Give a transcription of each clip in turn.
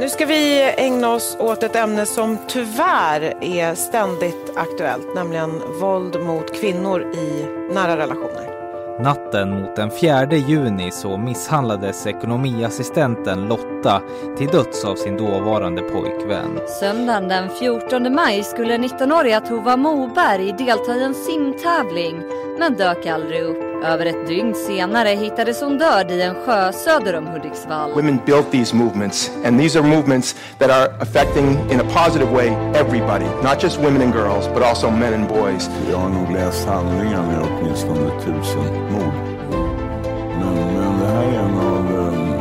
Nu ska vi ägna oss åt ett ämne som tyvärr är ständigt aktuellt, nämligen våld mot kvinnor i nära relationer. Natten mot den 4 juni så misshandlades ekonomiassistenten Lotta till döds av sin dåvarande pojkvän. Söndagen den 14 maj skulle 19-åriga Tova Moberg delta i en simtävling men dök aldrig upp. Över ett dygn senare hittades hon död i en sjö söder om Hudiksvall. Women built these movements and these are movements that are affecting in a positive way everybody, not just women and girls but also men and boys. Jag har nog läst handlingar med åtminstone tusen mord. Men, men det här är en av um,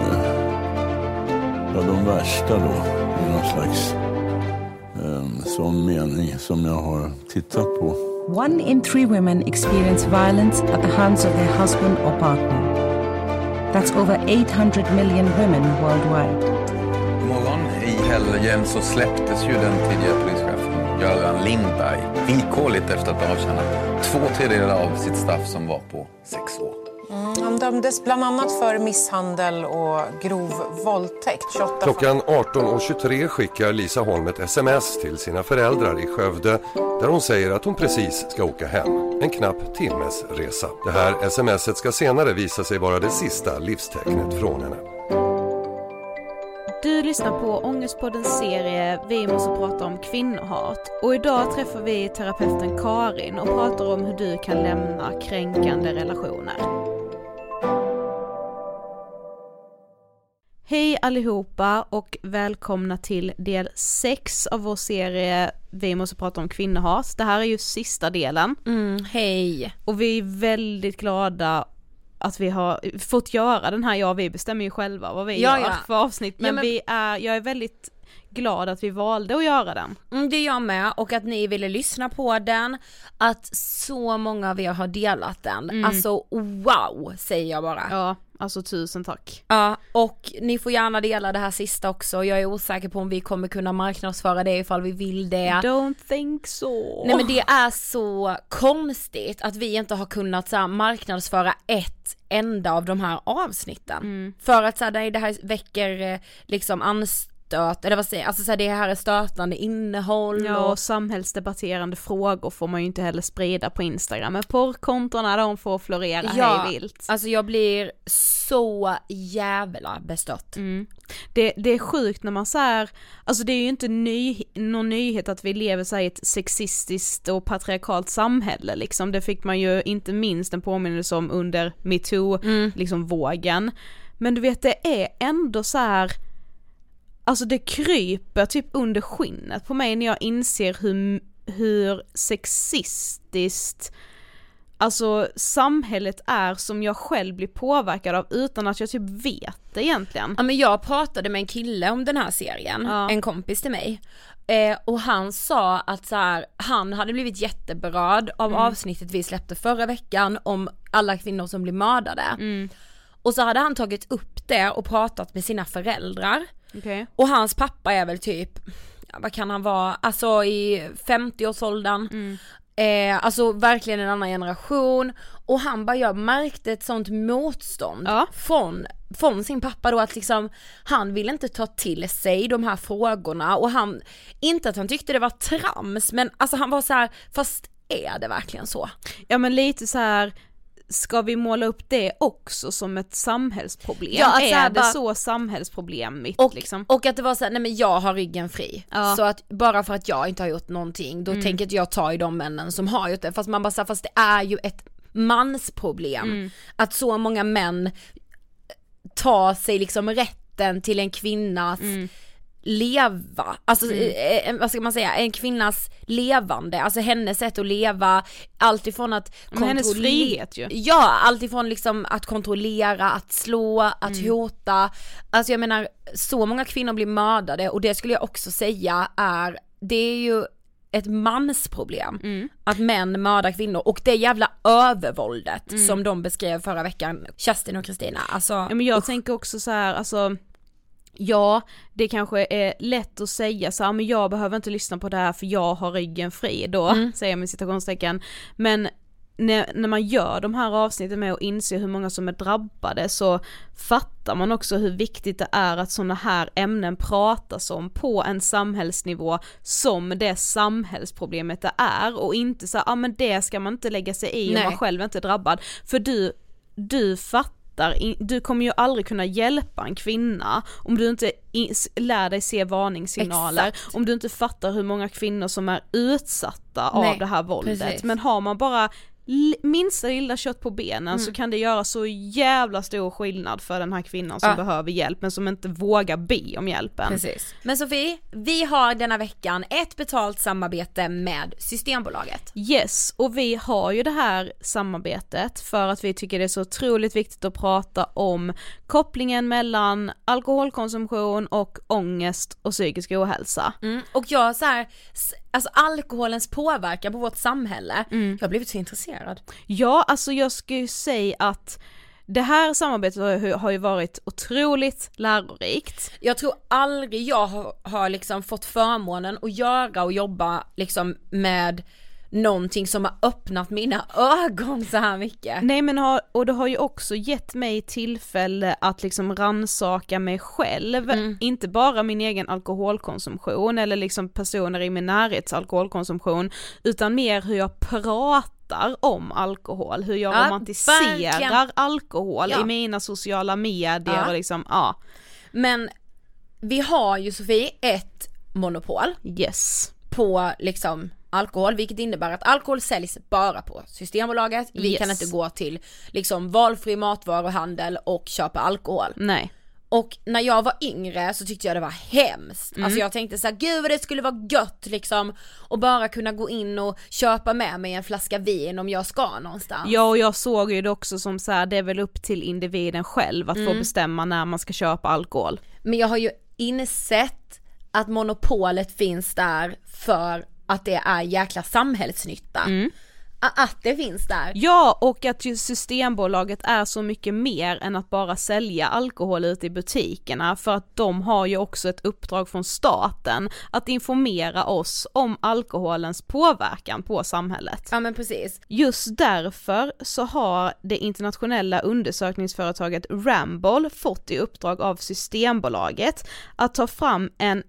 ja, de värsta då, i någon slags um, sån mening som jag har tittat på. One in three women experience violence at the hands of their husband or partner. That's over 800 million women worldwide. morgon i helgen så släpptes ju den tidigare polischefen Göran Lindberg villkorligt efter att ha avtjänat två tredjedelar av sitt straff som var på sex år. Mm, han dömdes bland annat för misshandel och grov våldtäkt. Klockan 18.23 skickar Lisa Holm ett sms till sina föräldrar i Skövde där hon säger att hon precis ska åka hem. En knapp timmes resa. Det här smset ska senare visa sig vara det sista livstecknet från henne. Du lyssnar på Ångestpoddens serie Vi måste prata om kvinnohat och idag träffar vi terapeuten Karin och pratar om hur du kan lämna kränkande relationer. Hej allihopa och välkomna till del 6 av vår serie Vi måste prata om kvinnohat. Det här är ju sista delen. Mm, hej! Och vi är väldigt glada att vi har fått göra den här, ja vi bestämmer ju själva vad vi Ja, gör ja. för avsnitt men, Ja, men- vi är, jag är väldigt glad att vi valde att göra den. Mm, det är jag med och att ni ville lyssna på den, att så många av er har delat den. Mm. Alltså wow säger jag bara. Ja, alltså tusen tack. Ja, och ni får gärna dela det här sista också. Jag är osäker på om vi kommer kunna marknadsföra det ifall vi vill det. Don't think so. Nej men det är så konstigt att vi inte har kunnat så här, marknadsföra ett enda av de här avsnitten. För att så här, nej, det här väcker eh, liksom anstöt, eller vad säger alltså så här, det här är stötande innehåll Ja och och samhällsdebatterande frågor får man ju inte heller sprida på Instagram men porrkontona de får florera hej vilt. alltså jag blir så jävla bestört. Mm. Det, det är sjukt när man så här, alltså det är ju inte ny, någon nyhet att vi lever så i ett sexistiskt och patriarkalt samhälle liksom, det fick man ju inte minst en påminnelse om under metoo, liksom vågen. Men du vet det är ändå så här. Alltså det kryper typ under skinnet på mig när jag inser hur, hur sexistiskt alltså samhället är som jag själv blir påverkad av utan att jag typ vet det egentligen. Ja men jag pratade med en kille om den här serien, Ja. en kompis till mig. Eh, och han sa att så här, han hade blivit jätteberörd av Mm. avsnittet vi släppte förra veckan om alla kvinnor som blir mördade. Mm. Och så hade han tagit upp det och pratat med sina föräldrar. Okej. Och hans pappa är väl typ, ja, vad kan han vara, alltså i 50-årsåldern. Mm. Eh, alltså verkligen en annan generation. Och han bara, jag märkte ett sånt motstånd från, från sin pappa då att liksom, han ville inte ta till sig de här frågorna och han, inte att han tyckte det var trams men alltså han var så här, fast är det verkligen så? Ja men lite så här. Ska vi måla upp det också som ett samhällsproblem? Ja, att så är det bara- så samhällsproblemigt Och, liksom? och att det var såhär, nej men jag har ryggen fri. Ja. Så att bara för att jag inte har gjort någonting, då Mm. tänker inte jag ta i de männen som har gjort det. Fast man bara säger fast det är ju ett mansproblem. Mm. Att så många män tar sig liksom rätten till en kvinnas Mm. Leva, alltså eh, eh, vad ska man säga, en kvinnas levande, alltså hennes sätt att leva, alltifrån att Men hennes frihet ju. Ja, alltifrån liksom att kontrollera, att slå, att Mm. hota, alltså jag menar så många kvinnor blir mördade och det skulle jag också säga är, det är ju ett mansproblem Mm. att män mördar kvinnor och det jävla övervåldet Mm. som de beskrev förra veckan, Kerstin och Kristina, alltså Ja men jag tänker också så här, alltså Ja, det kanske är lätt att säga så här, men jag behöver inte lyssna på det här för jag har ryggen fri då, Mm. säger jag med citationstecken. Men när, när man gör de här avsnitten med att inse hur många som är drabbade så fattar man också hur viktigt det är att sådana här ämnen pratas om på en samhällsnivå som det samhällsproblemet det är och inte så ja men det ska man inte lägga sig i om Nej. man själv inte är drabbad. För du, du fattar in- du kommer ju aldrig kunna hjälpa en kvinna om du inte lär dig se varningssignaler, Exakt. om du inte fattar hur många kvinnor som är utsatta Nej, av det här våldet. precis. Men har man bara minsta lilla kött på benen så Mm. kan det göra så jävla stor skillnad för den här kvinnan som Ja. behöver hjälp men som inte vågar be om hjälpen. Precis. Men Sofie, vi har denna veckan ett betalt samarbete med Systembolaget. Yes, och vi har ju det här samarbetet för att vi tycker det är så otroligt viktigt att prata om kopplingen mellan alkoholkonsumtion och ångest och psykisk ohälsa. Mm. Och jag så här, alltså alkoholens påverkan på vårt samhälle, Mm. jag har blivit så intresserad. Ja, alltså jag skulle säga att det här samarbetet har ju- har ju varit otroligt lärorikt. Jag tror aldrig jag har, har liksom fått förmånen att göra och jobba liksom med någonting som har öppnat mina ögon så här mycket. Nej men har, och det har ju också gett mig tillfälle att liksom ransaka mig själv, inte bara min egen alkoholkonsumtion eller liksom personer i min närhets alkoholkonsumtion, utan mer hur jag pratar om alkohol, hur jag Ja, romantiserar verkligen. alkohol Ja. i mina sociala medier Ja. och liksom, ja. Men vi har ju Sofie ett monopol. Yes. På liksom alkohol, vilket innebär att alkohol säljs bara på Systembolaget. Vi Yes. kan inte gå till liksom valfri matvaruhandel och köpa alkohol. Nej. Och när jag var yngre så tyckte jag det var hemskt. Mm. Alltså jag tänkte så här, gud vad det skulle vara gött liksom och bara kunna gå in och köpa med mig en flaska vin om jag ska någonstans. Ja och jag såg ju det också som så här, det är väl upp till individen själv att få Mm. bestämma när man ska köpa alkohol. Men jag har ju insett att monopolet finns där för att det är jäkla samhällsnytta. Mm. Att det finns där. Ja och att ju Systembolaget är så mycket mer än att bara sälja alkohol ute i butikerna för att de har ju också ett uppdrag från staten att informera oss om alkoholens påverkan på samhället. Ja men precis. Just därför så har det internationella undersökningsföretaget Ramboll fått i uppdrag av Systembolaget att ta fram en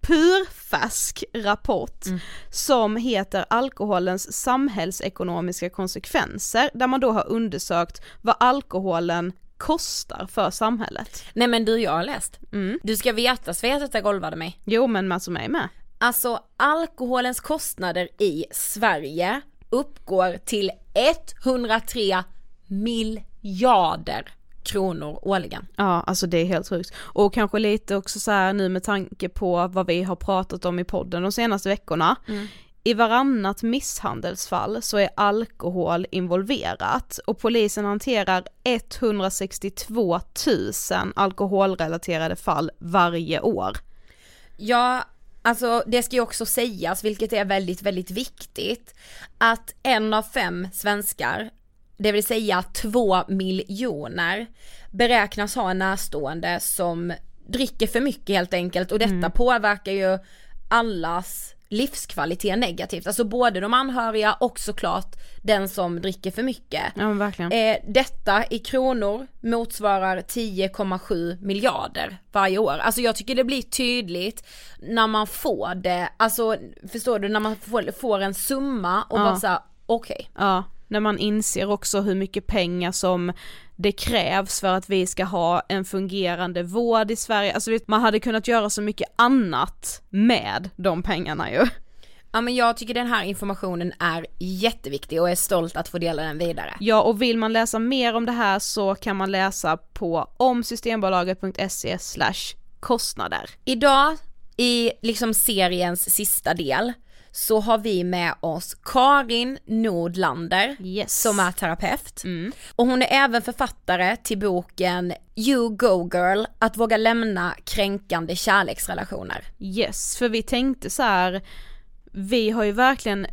purfärsk rapport som heter alkoholens samhällsekonomiska konsekvenser där man då har undersökt vad alkoholen kostar för samhället. Nej men du jag har läst. Mm. Du ska veta, Svea detta golvade mig. Jo men Mats och mig med. Alltså alkoholens kostnader i Sverige uppgår till 103 miljarder kronor årligen. Ja, alltså det är helt sjukt. Och kanske lite också så här nu med tanke på vad vi har pratat om i podden de senaste veckorna. Mm. I varannat misshandelsfall så är alkohol involverat och polisen hanterar 162 000 alkoholrelaterade fall varje år. Ja, alltså det ska ju också sägas, vilket är väldigt, väldigt viktigt, att en av fem svenskar, det vill säga två miljoner, beräknas ha en närstående som dricker för mycket helt enkelt och detta påverkar ju allas livskvalitet negativt, alltså både de anhöriga och såklart den som dricker för mycket. Ja. Eh, detta i kronor motsvarar 10,7 miljarder varje år. Alltså jag tycker det blir tydligt när man får det, alltså förstår du, när man får, får en summa och Ja. bara såhär, okej. Ja, när man inser också hur mycket pengar som det krävs för att vi ska ha en fungerande vård i Sverige, alltså man hade kunnat göra så mycket annat med de pengarna ju. Ja men jag tycker den här informationen är jätteviktig och är stolt att få dela den vidare. Ja och vill man läsa mer om det här så kan man läsa på omsystembolaget.se kostnader. Idag i liksom seriens sista del så har vi med oss Karin Nordlander som är terapeut. Och hon är även författare till boken You Go Girl, att våga lämna kränkande kärleksrelationer. Yes, för vi tänkte så här, vi har ju verkligen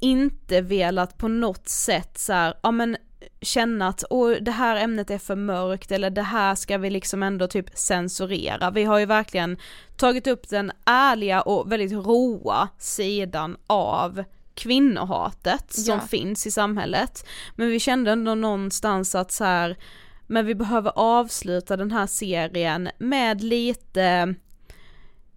inte velat på något sätt så här, ja men känna att åh, det här ämnet är för mörkt eller det här ska vi liksom ändå typ censurera. Vi har ju verkligen tagit upp den ärliga och väldigt råa sidan av kvinnohatet som Ja. finns i samhället. Men vi kände ändå någonstans att så här, men vi behöver avsluta den här serien med lite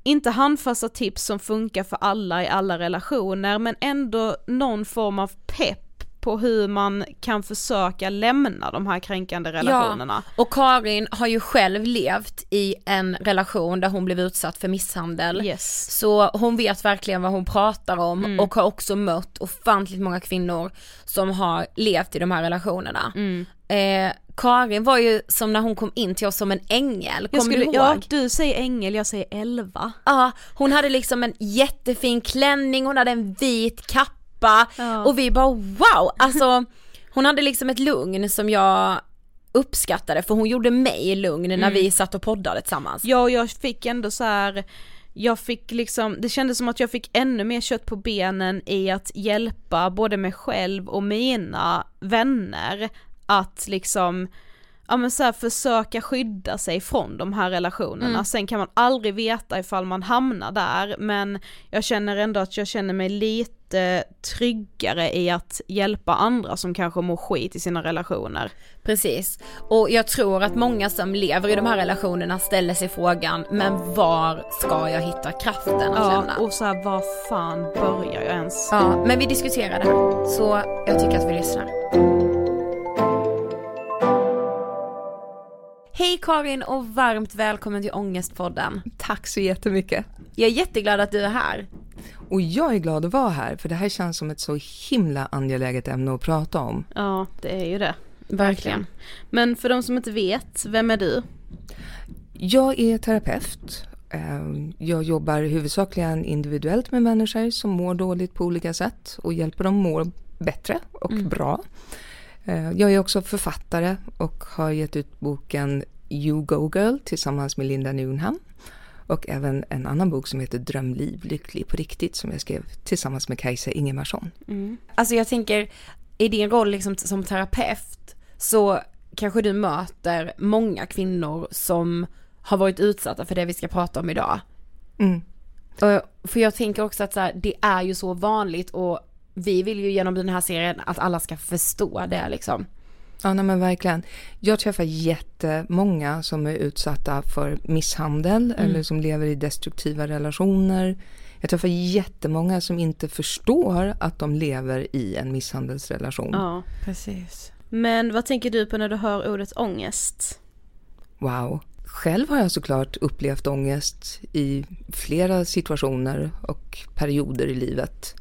inte handfasta tips som funkar för alla i alla relationer men ändå någon form av pepp på hur man kan försöka lämna de här kränkande relationerna. Ja, och Karin har ju själv levt i en relation där hon blev utsatt för misshandel. Yes. Så hon vet verkligen vad hon pratar om Mm. och har också mött ofantligt många kvinnor som har levt i de här relationerna. Mm. Eh, Karin var ju som när hon kom in till oss som en ängel, kommer du ihåg? ja, du säger ängel, jag säger elva. Ja, hon hade liksom en jättefin klänning, hon hade en vit kappa och vi bara wow, alltså hon hade liksom ett lugn som jag uppskattade för hon gjorde mig lugn när Mm. vi satt och poddade tillsammans. Ja och jag fick ändå så här jag fick liksom, det kändes som att jag fick ännu mer kött på benen i att hjälpa både mig själv och mina vänner att liksom ja men så här, försöka skydda sig från de här relationerna. Mm. Sen kan man aldrig veta ifall man hamnar där men jag känner ändå att jag känner mig lite tryggare i att hjälpa andra som kanske mår skit i sina relationer. Precis, och jag tror att många som lever i de här relationerna ställer sig frågan, men var ska jag hitta kraften att Ja, lämna? och så här, var fan börjar jag ens? Ja, men vi diskuterar det här, så jag tycker att vi lyssnar. Hej Karin och varmt välkommen till Ångestpodden. Tack så jättemycket. Jag är jätteglad att du är här. Och jag är glad att vara här, för det här känns som ett så himla angeläget ämne att prata om. Ja, det är ju det. Verkligen. Men för de som inte vet, vem är du? Jag är terapeut. Eh, Jag jobbar huvudsakligen individuellt med människor som mår dåligt på olika sätt och hjälper dem må bättre och Mm. bra. Eh, Jag är också författare och har gett ut boken You Go Girl tillsammans med Linda Newnham. Och även en annan bok som heter Drömliv, lycklig på riktigt som jag skrev tillsammans med Kajsa Ingemarsson. Alltså jag tänker, i din roll liksom som terapeut så kanske du möter många kvinnor som har varit utsatta för det vi ska prata om idag. Mm. Och- För jag tänker också att så här, det är ju så vanligt och vi vill ju genom den här serien att alla ska förstå det liksom. Ja, nej, men verkligen. Jag träffar jättemånga som är utsatta för misshandel Mm. eller som lever i destruktiva relationer. Jag träffar jättemånga som inte förstår att de lever i en misshandelsrelation. Ja, precis. Men vad tänker du på när du hör ordet ångest? Wow. Själv har jag såklart upplevt ångest i flera situationer och perioder i livet.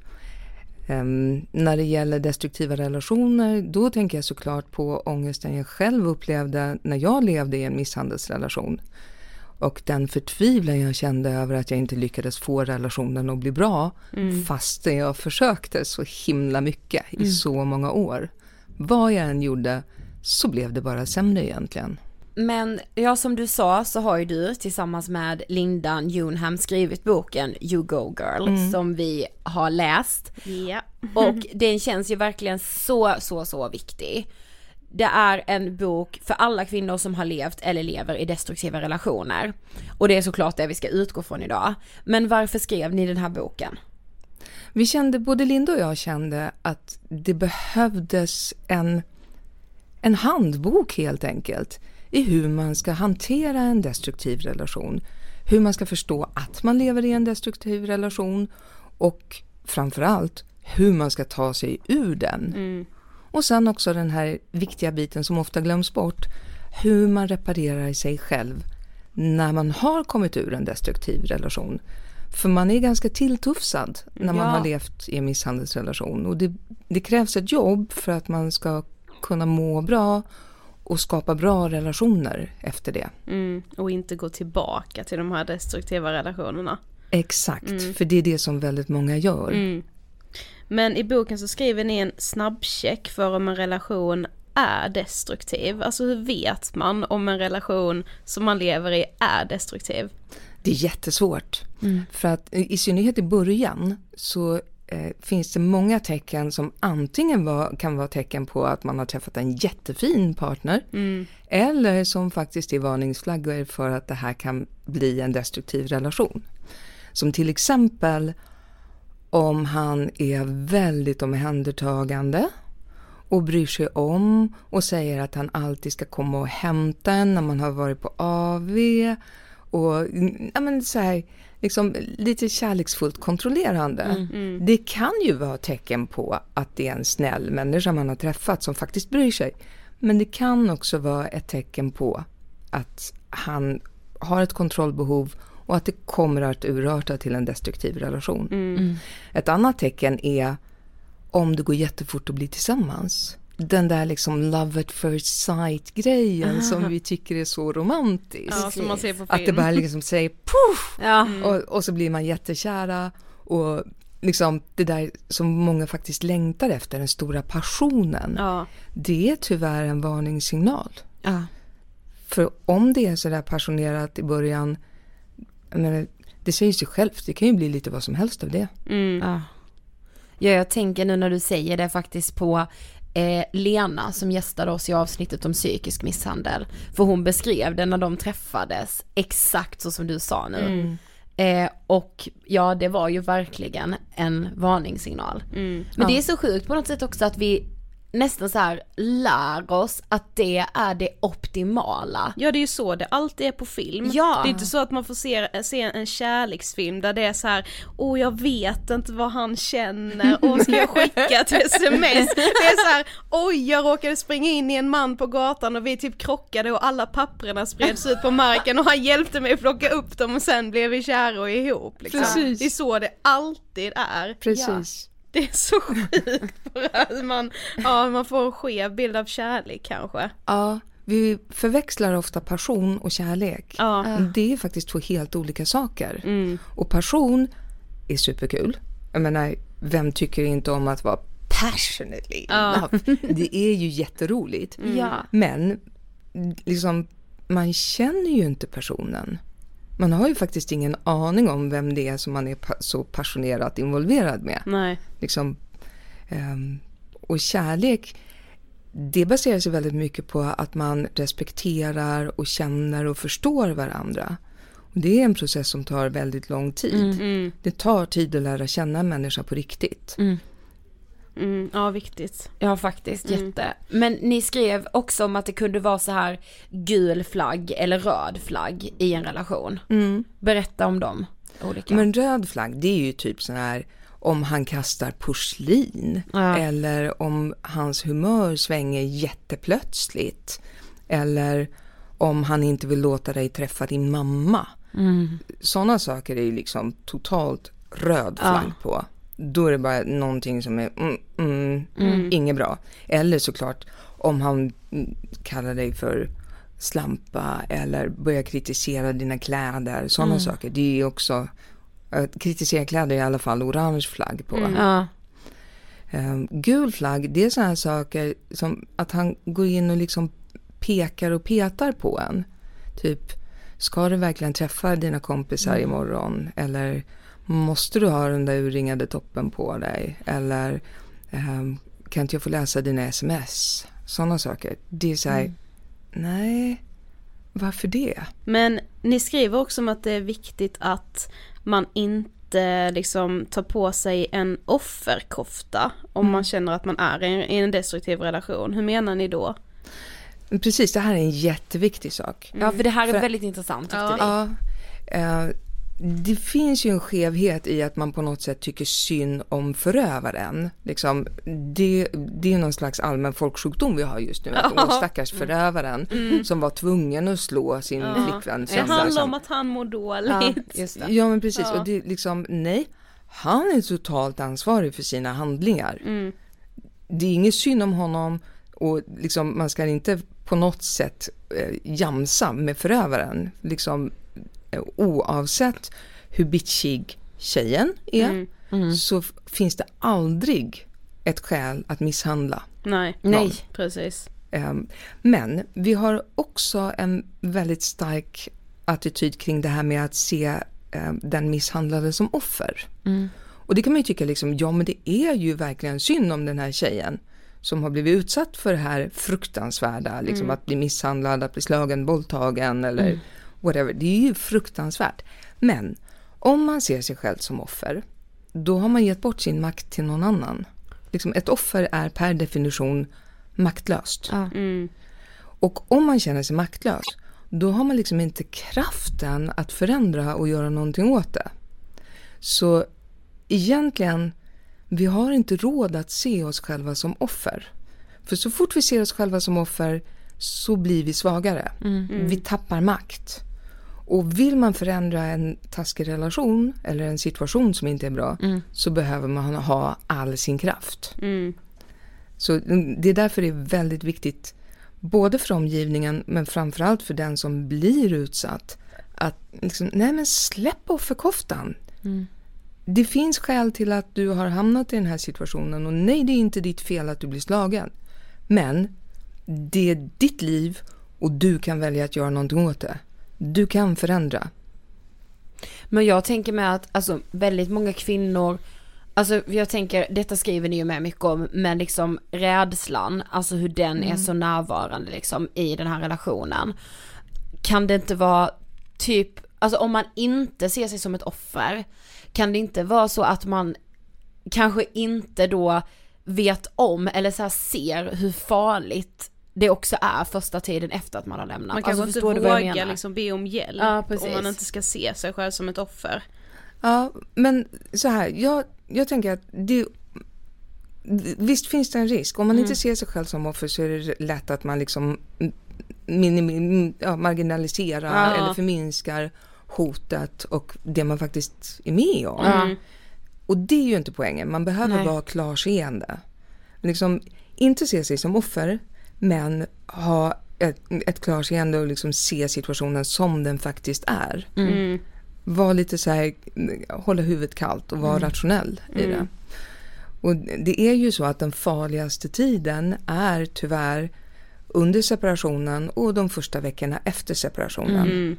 Ehm, när det gäller destruktiva relationer, då tänker jag såklart på ångesten jag själv upplevde när jag levde i en misshandelsrelation. Och den förtvivlan jag kände över att jag inte lyckades få relationen att bli bra, Mm. fast jag försökte så himla mycket i Mm. så många år. Vad jag än gjorde så blev det bara sämre egentligen. Men ja, som du sa så har ju du tillsammans med Linda Newnham skrivit boken You Go Girl Mm. som vi har läst. Ja. Och den känns ju verkligen så, så, så viktig. Det är en bok för alla kvinnor som har levt eller lever i destruktiva relationer. Och det är såklart det vi ska utgå från idag. Men varför skrev ni den här boken? Vi kände, både Linda och jag kände att det behövdes en, en handbok helt enkelt i hur man ska hantera en destruktiv relation. Hur man ska förstå att man lever i en destruktiv relation och framförallt hur man ska ta sig ur den. Mm. Och sen också den här viktiga biten som ofta glöms bort. Hur man reparerar sig själv när man har kommit ur en destruktiv relation. För man är ganska tilltufsad när man Ja. har levt i en misshandelsrelation. Och det, det krävs ett jobb för att man ska kunna må bra och skapa bra relationer efter det. Mm. Och inte gå tillbaka till de här destruktiva relationerna. Exakt, Mm. för det är det som väldigt många gör. Mm. Men i boken så skriver ni en snabbcheck för om en relation är destruktiv. Alltså hur vet man om en relation som man lever i är destruktiv? Det är jättesvårt. Mm. För att i i synnerhet i början så eh, finns det många tecken som antingen var, kan vara tecken på att man har träffat en jättefin partner Mm. eller som faktiskt är varningsflaggor för att det här kan bli en destruktiv relation. Som till exempel om han är väldigt omhändertagande och bryr sig om och säger att han alltid ska komma och hämta en när man har varit på AV och ja, men så här, liksom, lite kärleksfullt kontrollerande. Mm, mm. Det kan ju vara tecken på att det är en snäll människa man har träffat som faktiskt bryr sig. Men det kan också vara ett tecken på att han har ett kontrollbehov och att det kommer att urarta till en destruktiv relation. Mm. Ett annat tecken är om det går jättefort att bli tillsammans. Den där liksom love at first sight grejen Ah. som vi tycker är så romantisk. Ja, som man ser på Att det film. bara liksom säger puff! Ja. Och, och så blir man jättekära och liksom det där som många faktiskt längtar efter, den stora passionen. Ja. Det är tyvärr en varningssignal. Ja. För om det är så där passionerat i början, menar, det säger sig självt, det kan ju bli lite vad som helst av det. Mm. Ja. ja, jag tänker nu när du säger det faktiskt på eh, Lena som gästade oss i avsnittet om psykisk misshandel. För hon beskrev det när de träffades exakt så som du sa nu. Mm. Eh, och ja, det var ju verkligen en varningssignal. Mm. Men det Ja. är så sjukt på något sätt också att vi nästan så här lär oss att det är det optimala. Ja det är ju så det alltid är på film. Ja. Det är inte så att man får se, se en kärleksfilm där det är så här, åh jag vet inte vad han känner, åh ska jag skicka ett sms? Det är så här, oj jag råkade springa in i en man på gatan och vi typ krockade och alla papperna spreds ut på marken och han hjälpte mig att plocka upp dem och sen blev vi kära och ihop. Liksom. Precis. Det är så det alltid är. Precis. Det är så sjukt för att man, ja, man får en skev bild av kärlek kanske. Ja, vi förväxlar ofta passion och kärlek. Ja. Det är faktiskt två helt olika saker. Mm. Och passion är superkul. Jag menar, vem tycker inte om att vara passionately in Ja. love? Det är ju jätteroligt. Mm. Men liksom, man känner ju inte personen. Man har ju faktiskt ingen aning om vem det är som man är pa- så passionerat involverad med. Nej. Liksom, ehm, och kärlek, det baserar sig väldigt mycket på att man respekterar och känner och förstår varandra. Och det är en process som tar väldigt lång tid. Mm. Mm. Det tar tid att lära känna en människa på riktigt. Mm, ja, viktigt. Ja faktiskt, Mm. jätte. Men ni skrev också om att det kunde vara så här gul flagg eller röd flagg i en relation. Mm. Berätta om dem olika. Men röd flagg, det är ju typ sån här om han kastar porslin Ja. eller om hans humör svänger jätteplötsligt eller om han inte vill låta dig träffa din mamma. Mm. Sådana saker är ju liksom totalt röd flagg Ja. på. Då är det bara någonting som är mm, mm, Mm. inget bra. Eller såklart om han mm, kallar dig för slampa eller börjar kritisera dina kläder. Sådana Mm. saker. Det är också, att kritisera kläder är i alla fall orange flagg på. Mm. Ja. Ehm, gul flagg, det är sådana här saker som att han går in och liksom pekar och petar på en. Typ, ska du verkligen träffa dina kompisar Mm. imorgon? Eller måste du ha den där urringade toppen på dig? Eller ehm, kan inte jag få läsa dina sms? Sådana saker. Det är så här, Mm. nej, varför det? Men ni skriver också om att det är viktigt att man inte liksom tar på sig en offerkofta om Mm. man känner att man är i en, destruktiv relation. Hur menar ni då? Precis, det här är en jätteviktig sak. Ja för det här är För- väldigt intressant tyckte vi. Ja, eh, det finns ju en skevhet i att man på något sätt tycker synd om förövaren. Liksom, det, det är någon slags allmän folksjukdom vi har just nu. Att Ja. åh, stackars förövaren Mm. som var tvungen att slå sin Ja. flickvän Det handlar liksom. om att han mår dåligt. Ja men precis, Ja. och det liksom, nej, han är totalt ansvarig för sina handlingar. Mm. Det är inget synd om honom och liksom, man ska inte på något sätt eh, jamsa med förövaren. Liksom, oavsett hur bitchig tjejen är Mm. så f- finns det aldrig ett skäl att misshandla. Nej, någon. precis. Ehm, Men vi har också en väldigt stark attityd kring det här med att se ehm, den misshandlade som offer. Mm. Och det kan man ju tycka liksom, ja men det är ju verkligen synd om den här tjejen som har blivit utsatt för det här fruktansvärda, liksom Mm. att bli misshandlad, att bli slagen, våldtagen eller Mm. Whatever. Det är ju fruktansvärt. Men om man ser sig själv som offer, då har man gett bort sin makt till någon annan. Liksom ett offer är per definition maktlöst. Mm. Och om man känner sig maktlös, då har man liksom inte kraften att förändra och göra någonting åt det. Så egentligen, vi har inte råd att se oss själva som offer. För så fort vi ser oss själva som offer så blir vi svagare. Mm. Mm. Vi tappar makt. Och vill man förändra en taskig relation eller en situation som inte är bra Mm. så behöver man ha all sin kraft. Mm. Så det är därför det är väldigt viktigt, både för omgivningen men framförallt för den som blir utsatt, att liksom, nej men släpp offerkoftan. Mm. Det finns skäl till att du har hamnat i den här situationen och nej, det är inte ditt fel att du blir slagen. Men det är ditt liv och du kan välja att göra någonting åt det. Du kan förändra. Men jag tänker med att alltså väldigt många kvinnor Alltså jag tänker, detta skriver ni ju med mycket om, men liksom rädslan, alltså hur den är Mm. så närvarande liksom i den här relationen. Kan det inte vara typ, alltså om man inte ser sig som ett offer, kan det inte vara så att man kanske inte då vet om eller så ser hur farligt det också är första tiden efter att man har lämnat. Man kanske alltså, inte vågar liksom be om hjälp Ja, om man inte ska se sig själv som ett offer. Ja, men så här, jag, jag tänker att det, visst finns det en risk. Om man Mm. inte ser sig själv som offer så är det lätt att man liksom minim, ja, marginaliserar Ja. eller förminskar hotet och det man faktiskt är med om. Mm. Och det är ju inte poängen, man behöver Nej. vara klarseende. Liksom, inte se sig som offer, men ha ett, ett klarseende och liksom se situationen som den faktiskt är. Mm. Var lite så här, hålla huvudet kallt och vara Mm. rationell i Mm. det. Och det är ju så att den farligaste tiden är tyvärr under separationen och de första veckorna efter separationen. Mm.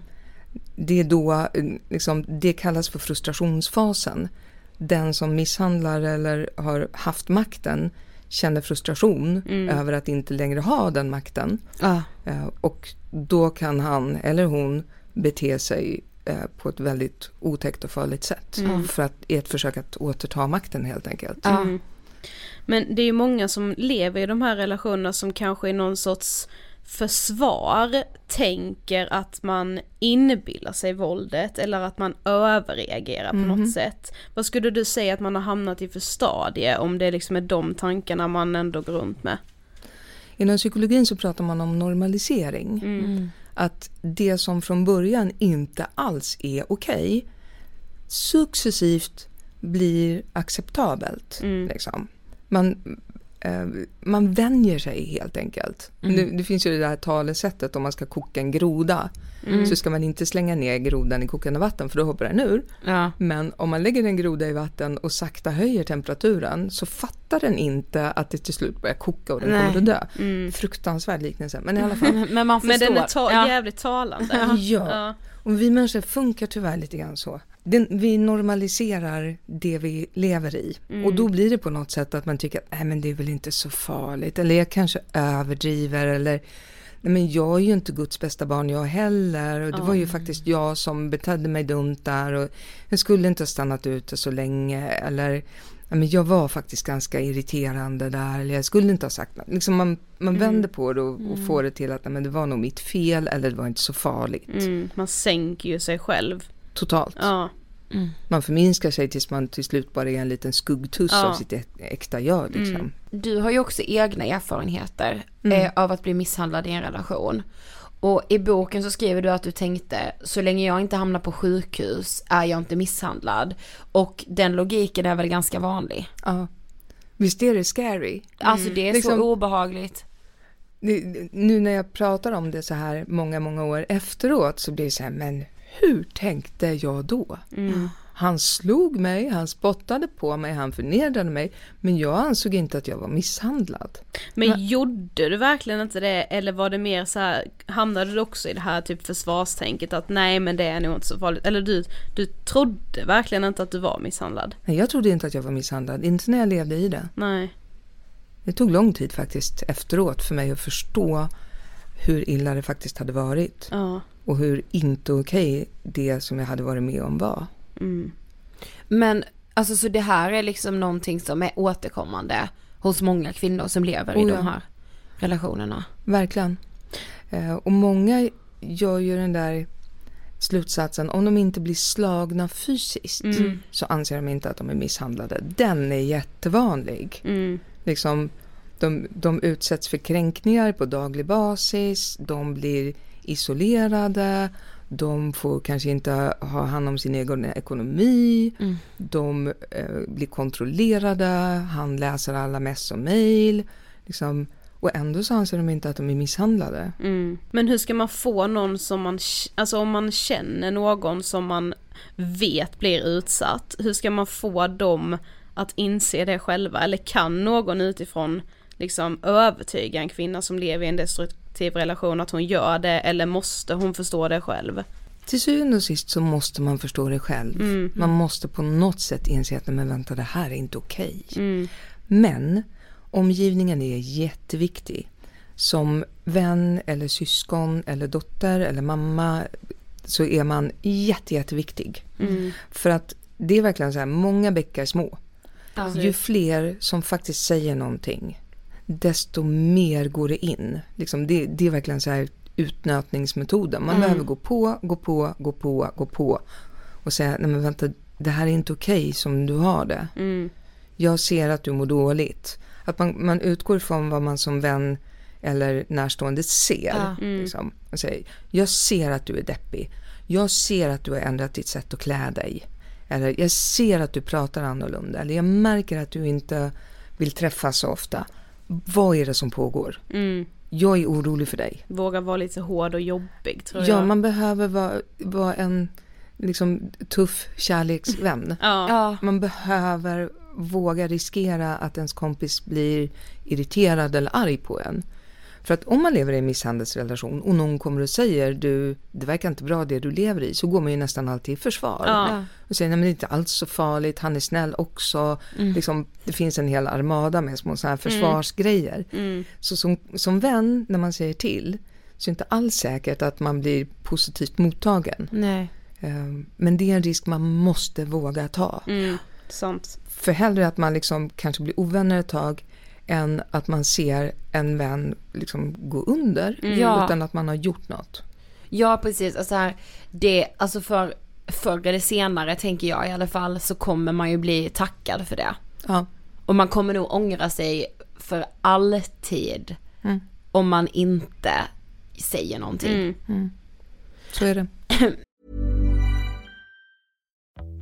Det är då, liksom, det kallas för frustrationsfasen. Den som misshandlar eller har haft makten känner frustration Mm. över att inte längre ha den makten. Ja. Eh, Och då kan han eller hon bete sig eh, på ett väldigt otäckt och farligt sätt. Mm. För att, i ett försök att återta makten helt enkelt. Mm. Men det är ju många som lever i de här relationerna som kanske i någon sorts försvar tänker att man inbillar sig våldet eller att man överreagerar på Mhm. något sätt. Vad skulle du säga att man har hamnat i för stadie om det liksom är de tankarna man ändå går runt med? Inom psykologin så pratar man om normalisering. Mm. Att det som från början inte alls är okej successivt blir acceptabelt. Mm. Liksom. Man, man vänjer sig helt enkelt. Mm. Det, det finns ju det där talesättet om man ska koka en groda Mm. så ska man inte slänga ner grodan i kokande vatten för då hoppar den ur. Ja. Men om man lägger en groda i vatten och sakta höjer temperaturen så fattar den inte att det till slut börjar koka och den Nej. kommer att dö. Mm. Fruktansvärd liknelse men i alla fall. Men man Men förstår. den är ta- Ja. jävligt talande. Ja. Och vi människor funkar tyvärr lite grann så. Den, vi normaliserar det vi lever i. Mm. Och då blir det på något sätt att man tycker att nej men det är väl inte så farligt. Eller jag kanske överdriver eller nej men jag är ju inte Guds bästa barn jag heller. Och det var ju faktiskt jag som betedde mig dumt där. Och jag skulle inte ha stannat ute så länge. Eller men jag var faktiskt ganska irriterande där. Eller jag skulle inte ha sagt något. Liksom man, man Mm. vänder på det och, och Mm. får det till att men det var nog mitt fel. Eller det var inte så farligt. Mm, man sänker ju sig själv. Totalt. Ja. Man förminskar sig tills man till slut bara är en liten skuggtuss Ja. av sitt äkta jag. Liksom. Mm. Du har ju också egna erfarenheter Mm. eh, av att bli misshandlad i en relation. Och i boken så skriver du att du tänkte, så länge jag inte hamnar på sjukhus är jag inte misshandlad. Och den logiken är väl ganska vanlig. Ja. Visst är det scary? Alltså det är Liksom- så obehagligt. Det- Nu när jag pratar om det så här många, många år efteråt så blir det så här, men hur tänkte jag då? Mm. Han slog mig, han spottade på mig, han förnedrade mig, men jag ansåg inte att jag var misshandlad. Men gjorde du verkligen inte det eller var det mer så här, hamnade du också i det här typ försvarstänket att nej men det är nog inte så farligt eller du, du trodde verkligen inte att du var misshandlad? Nej, jag trodde inte att jag var misshandlad, inte när jag levde i det. Nej. Det tog lång tid faktiskt efteråt för mig att förstå hur illa det faktiskt hade varit. Ja. Och hur inte okej det som jag hade varit med om var. Mm. Men alltså så det här är liksom någonting som är återkommande hos många kvinnor som lever i Oh, ja. de här relationerna. Verkligen. Eh, och många gör ju den där slutsatsen, om de inte blir slagna fysiskt Mm. så anser de inte att de är misshandlade. Den är jättevanlig. Mm. Liksom, de, de utsätts för kränkningar på daglig basis, de blir isolerade, de får kanske inte ha hand om sin egen ekonomi, Mm. de eh, blir kontrollerade, han läser alla mess och mejl. Liksom, och ändå så anser de inte att de är misshandlade. Mm. Men hur ska man få någon som man, alltså om man känner någon som man vet blir utsatt, hur ska man få dem att inse det själva? Eller kan någon utifrån liksom övertyga en kvinna som lever i en destruktiv relation att hon gör det eller måste hon förstå det själv? Till syvende och sist så måste man förstå det själv. Mm. Man måste på något sätt inse att men vänta det här är inte okej. Mm. Men omgivningen är jätteviktig. Som vän eller syskon eller dotter eller mamma så är man jätte, jätteviktig. Mm. För att det är verkligen så här, många bäckar små. Ja. Ju fler som faktiskt säger någonting, desto mer går det in. Liksom det, det är verkligen så här utnötningsmetoden. Man Mm. behöver gå på, gå på, gå på, gå på. Och säga, nej men vänta, det här är inte okej som du har det. Mm. Jag ser att du mår dåligt. Att man, man utgår från vad man som vän eller närstående ser. Ja. Mm. Liksom. Man säger, jag ser att du är deppig. Jag ser att du har ändrat ditt sätt att klä dig. Eller jag ser att du pratar annorlunda. Eller jag märker att du inte vill träffas så ofta. Vad är det som pågår? Mm. jag är orolig för dig. Våga vara lite hård och jobbig tror jag. Ja, man behöver vara, vara en liksom, tuff kärleksvän. Ja. Man behöver våga riskera att ens kompis blir irriterad eller arg på en. För att om man lever i en misshandelsrelation och någon kommer och säger du, det verkar inte bra det du lever i, så går man ju nästan alltid i försvar. Ja. Och säger nej men det är inte alls så farligt, han är snäll också. Mm. Liksom, det finns en hel armada med små så här försvarsgrejer. Mm. Så som, som vän, när man säger till, så är det inte alls säkert att man blir positivt mottagen. Nej. Eh, Men det är en risk man måste våga ta. Mm. Sant. För hellre att man liksom kanske blir ovänner ett tag än att man ser en vän liksom gå under. Mm. Utan att man har gjort något. Ja precis, alltså här, det, alltså för förr eller senare tänker jag i alla fall så kommer man ju bli tackad för det. Ja. Och man kommer nog ångra sig för alltid Mm. om man inte säger någonting. Mm. Så är det.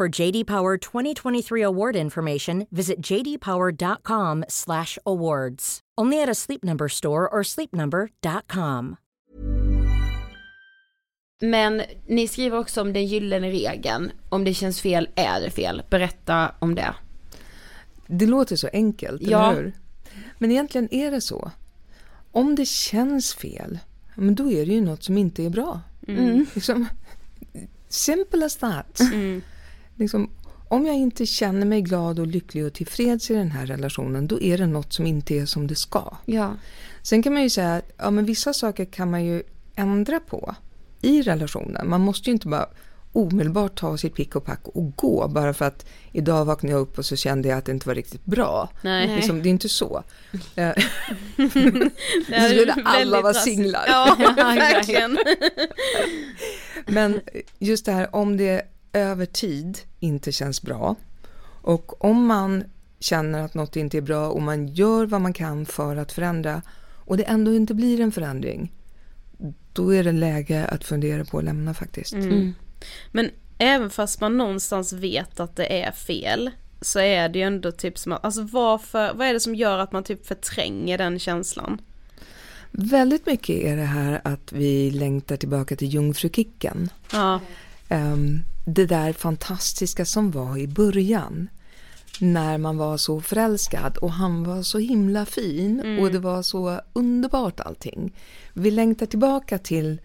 For JD Power 2023 award information, visit jdpower.com/awards. Only at a Sleep Number store or sleepnumber.com. Men ni skriver också om den gyllene regeln. Om det känns fel är det fel. Berätta om det. Det låter så enkelt, Ja. eller hur? Men egentligen är det så. Om det känns fel, men då är det ju något som inte är bra. Mm. Liksom, simple as that. Liksom, om jag inte känner mig glad och lycklig och tillfreds i den här relationen, då är det något som inte är som det ska. Ja. Sen kan man ju säga att ja, men vissa saker kan man ju ändra på i relationen. Man måste ju inte bara omedelbart ta sitt pick och pack och gå bara för att idag vaknade jag upp och så kände jag att det inte var riktigt bra. Nej. Liksom, det är inte så. Eh, Det skulle alla vara singlar. Ja, verkligen. Men just det här om det över tid inte känns bra och om man känner att något inte är bra och man gör vad man kan för att förändra och det ändå inte blir en förändring, då är det läge att fundera på att lämna faktiskt. Mm. Men även fast man någonstans vet att det är fel så är det ju ändå typ som att, alltså varför, vad är det som gör att man typ förtränger den känslan? Väldigt mycket är det här att vi längtar tillbaka till jungfrukicken. Ja. Ehm, det där fantastiska som var i början. När man var så förälskad och han var så himla fin Mm. och det var så underbart allting. Vi längtar tillbaka till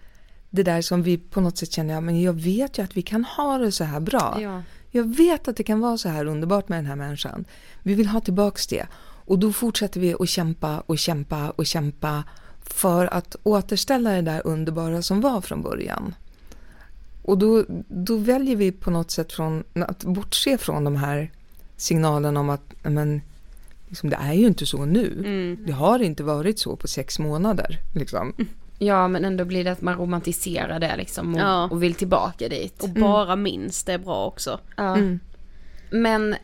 det där som vi på något sätt känner, ja men jag vet ju att vi kan ha det så här bra. Ja. Jag vet att det kan vara så här underbart med den här människan. Vi vill ha tillbaks det. Och då fortsätter vi att kämpa och kämpa och kämpa för att återställa det där underbara som var från början. Och då, då väljer vi på något sätt från, att bortse från de här signalerna om att men, liksom, det är ju inte så nu. Mm. Det har inte varit så på sex månader. Liksom. Ja men ändå blir det att man romantiserar det liksom och, Ja. och vill tillbaka dit. Och bara minns det är bra också. Ja. Mm. Men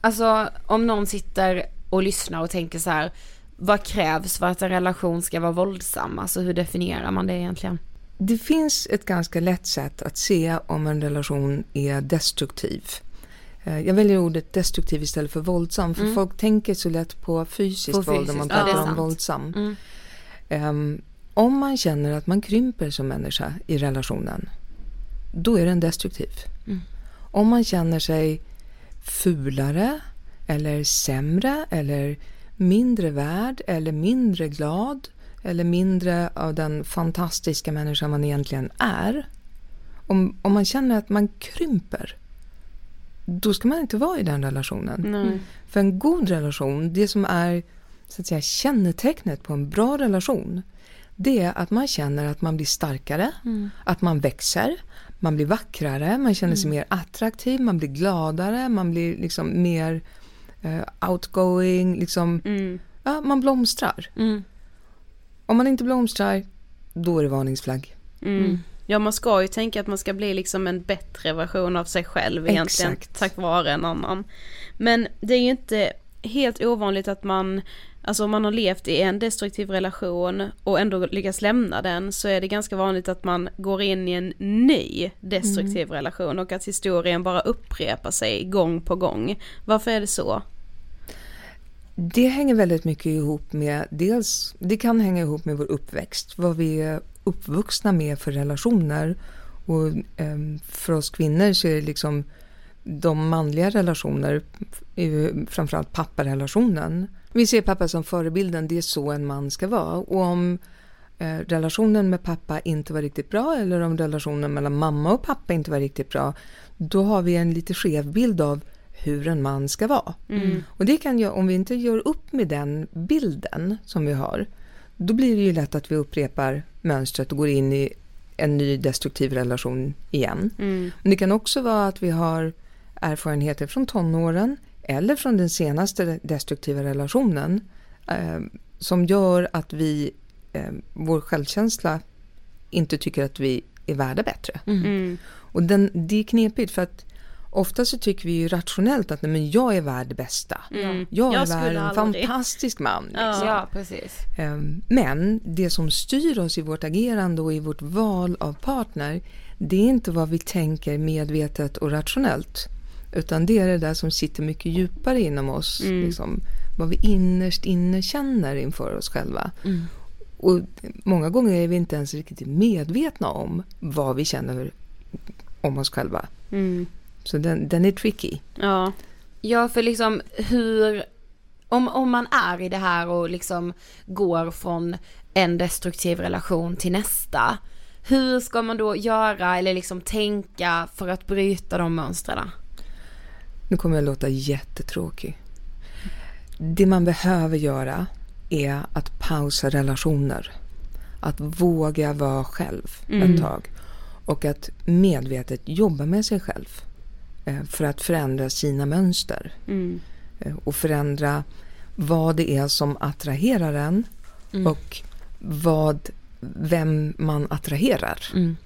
alltså om någon sitter och lyssnar och tänker så här, vad krävs för att en relation ska vara våldsam? Alltså hur definierar man det egentligen? Det finns ett ganska lätt sätt att se om en relation är destruktiv. Eh, jag väljer ordet destruktiv istället för våldsam för Mm. folk tänker så lätt på fysiskt, På våld om man fysiskt, ja, pratar om våldsam. Mm. Ehm, om man känner att man krymper som människa i relationen, då är den destruktiv. Mm. Om man känner sig fulare eller sämre eller mindre värd eller mindre glad eller mindre av den fantastiska människa man egentligen är. Om, om man känner att man krymper, då ska man inte vara i den relationen. Nej. För en god relation, det som är så att säga, kännetecknet på en bra relation, det är att man känner att man blir starkare, Mm. att man växer, man blir vackrare, man känner sig Mm. mer attraktiv, man blir gladare, man blir liksom mer eh, outgoing, liksom, ja, man blomstrar. Mm. Om man inte blomstrar, då är det varningsflagg. Mm. Ja man ska ju tänka att man ska bli liksom en bättre version av sig själv egentligen Exakt. tack vare en annan. Men det är ju inte helt ovanligt att man, alltså om man har levt i en destruktiv relation och ändå lyckas lämna den så är det ganska vanligt att man går in i en ny destruktiv Mm. relation och att historien bara upprepar sig gång på gång. Varför är det så? Det hänger väldigt mycket ihop med, dels, det kan hänga ihop med vår uppväxt, vad vi är uppvuxna med för relationer. Och ehm, för oss kvinnor så är det liksom de manliga relationer, framförallt papparelationen. Vi ser pappa som förebilden, det är så en man ska vara. Och om eh, relationen med pappa inte var riktigt bra eller om relationen mellan mamma och pappa inte var riktigt bra, då har vi en lite skev bild av hur en man ska vara. Mm. Och det kan ju, om vi inte gör upp med den bilden som vi har, då blir det ju lätt att vi upprepar mönstret och går in i en ny destruktiv relation igen. Mm. Men det kan också vara att vi har erfarenheter från tonåren eller från den senaste destruktiva relationen eh, som gör att vi, eh, vår självkänsla inte tycker att vi är värda bättre. Mm. Och den, det är knepigt för att ofta så tycker vi ju rationellt att nej, men jag är värd det bästa. Mm. Jag är Jag värd skulle en fantastisk man. Ja. liksom. Ja, precis. Ehm, Men det som styr oss i vårt agerande och i vårt val av partner, det är inte vad vi tänker medvetet och rationellt. Utan det är det där som sitter mycket djupare inom oss. Mm. Liksom, vad vi innerst inne känner inför oss själva. Mm. Och många gånger är vi inte ens riktigt medvetna om vad vi känner om oss själva. Mm. Så den, den är tricky. Ja. Ja, för liksom hur, om, om man är i det här och liksom går från en destruktiv relation till nästa, hur ska man då göra eller liksom tänka för att bryta de mönstren? Nu kommer jag låta jättetråkig. Det man behöver göra är att pausa relationer. Att våga vara själv Mm. ett tag. Och att medvetet jobba med sig själv. Eh, För att förändra sina mönster. Mm. Eh, Och förändra vad det är som attraherar en. Mm. Och vad, vem man attraherar. Mm.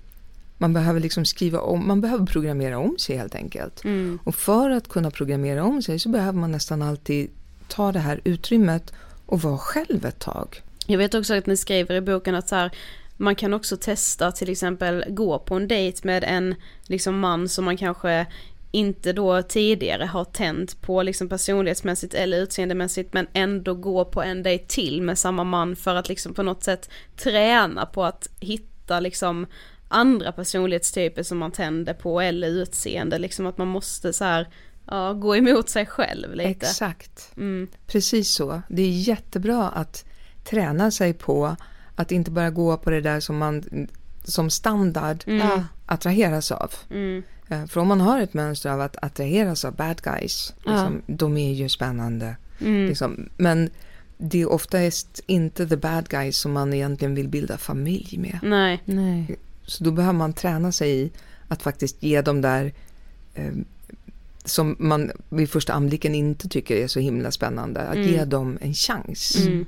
Man behöver liksom skriva om, man behöver programmera om sig helt enkelt. Mm. Och för att kunna programmera om sig så behöver man nästan alltid ta det här utrymmet och vara själv ett tag. Jag vet också att ni skriver i boken att så här, man kan också testa till exempel gå på en dejt med en liksom man som man kanske inte då tidigare har tänt på liksom personlighetsmässigt eller utseendemässigt men ändå gå på en dejt till med samma man för att liksom på något sätt träna på att hitta liksom andra personlighetstyper som man tänder på eller utseende liksom att man måste så här ja, gå emot sig själv lite. Exakt. Mm. Precis så. Det är jättebra att träna sig på att inte bara gå på det där som man som standard Mm. attraheras av. Mm. Eh, För om man har ett mönster av att attraheras av bad guys, Ja. liksom, de är ju spännande. Mm. Liksom. Men det är oftast inte the bad guys som man egentligen vill bilda familj med. Nej. Nej. Så då behöver man träna sig i att faktiskt ge dem där eh, som man vid första anblicken inte tycker är så himla spännande. Att Mm. ge dem en chans. Mm.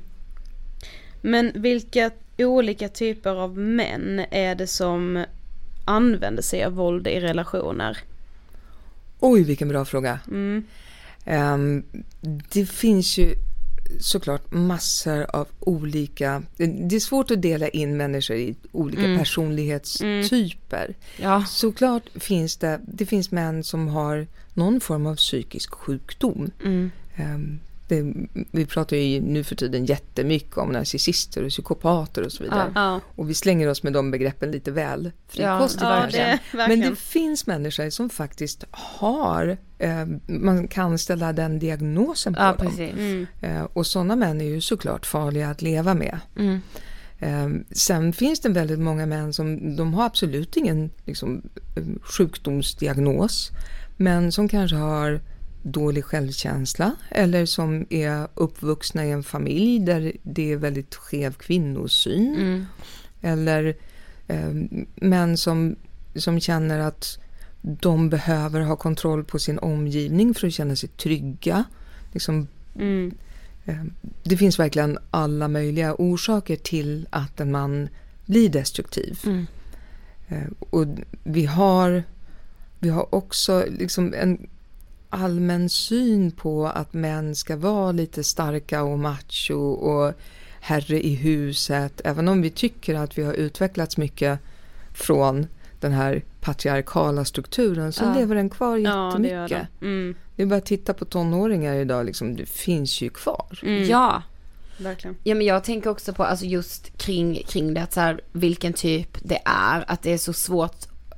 Men vilka olika typer av män är det som använder sig av våld i relationer? Oj, vilken bra fråga. Mm. Ehm, det finns ju såklart massor av olika, det är svårt att dela in människor i olika Mm. personlighetstyper. Ja. Såklart finns det, det finns män som har någon form av psykisk sjukdom. Mm. Ehm, det, vi pratar ju nu för tiden jättemycket om narcissister och psykopater och så vidare. Ja. Ja. Och vi slänger oss med de begreppen lite väl frikostigt Ja, det- Men det finns människor som faktiskt har, eh, man kan ställa den diagnosen på Ja, dem. Mm. Eh, och sådana män är ju såklart farliga att leva med. Mm. Eh, sen finns det väldigt många män som, de har absolut ingen liksom, eh, sjukdomsdiagnos, men som kanske har dålig självkänsla eller som är uppvuxna i en familj där det är väldigt skev kvinnosyn. Mm. Eller eh, män som, som känner att de behöver ha kontroll på sin omgivning för att känna sig trygga. Liksom, Mm. eh, det finns verkligen alla möjliga orsaker till att en man blir destruktiv. Mm. Eh, och vi har, vi har också liksom en allmän syn på att män ska vara lite starka och macho och herre i huset. Även om vi tycker att vi har utvecklats mycket från den här patriarkala strukturen så Ja. lever den kvar Ja, jättemycket. gör det. Mm. Det är bara att titta på tonåringar idag, liksom, det finns ju kvar. Mm. Ja. Verkligen. Ja men jag tänker också på alltså just kring, kring det att så här, vilken typ det är, att det är så svårt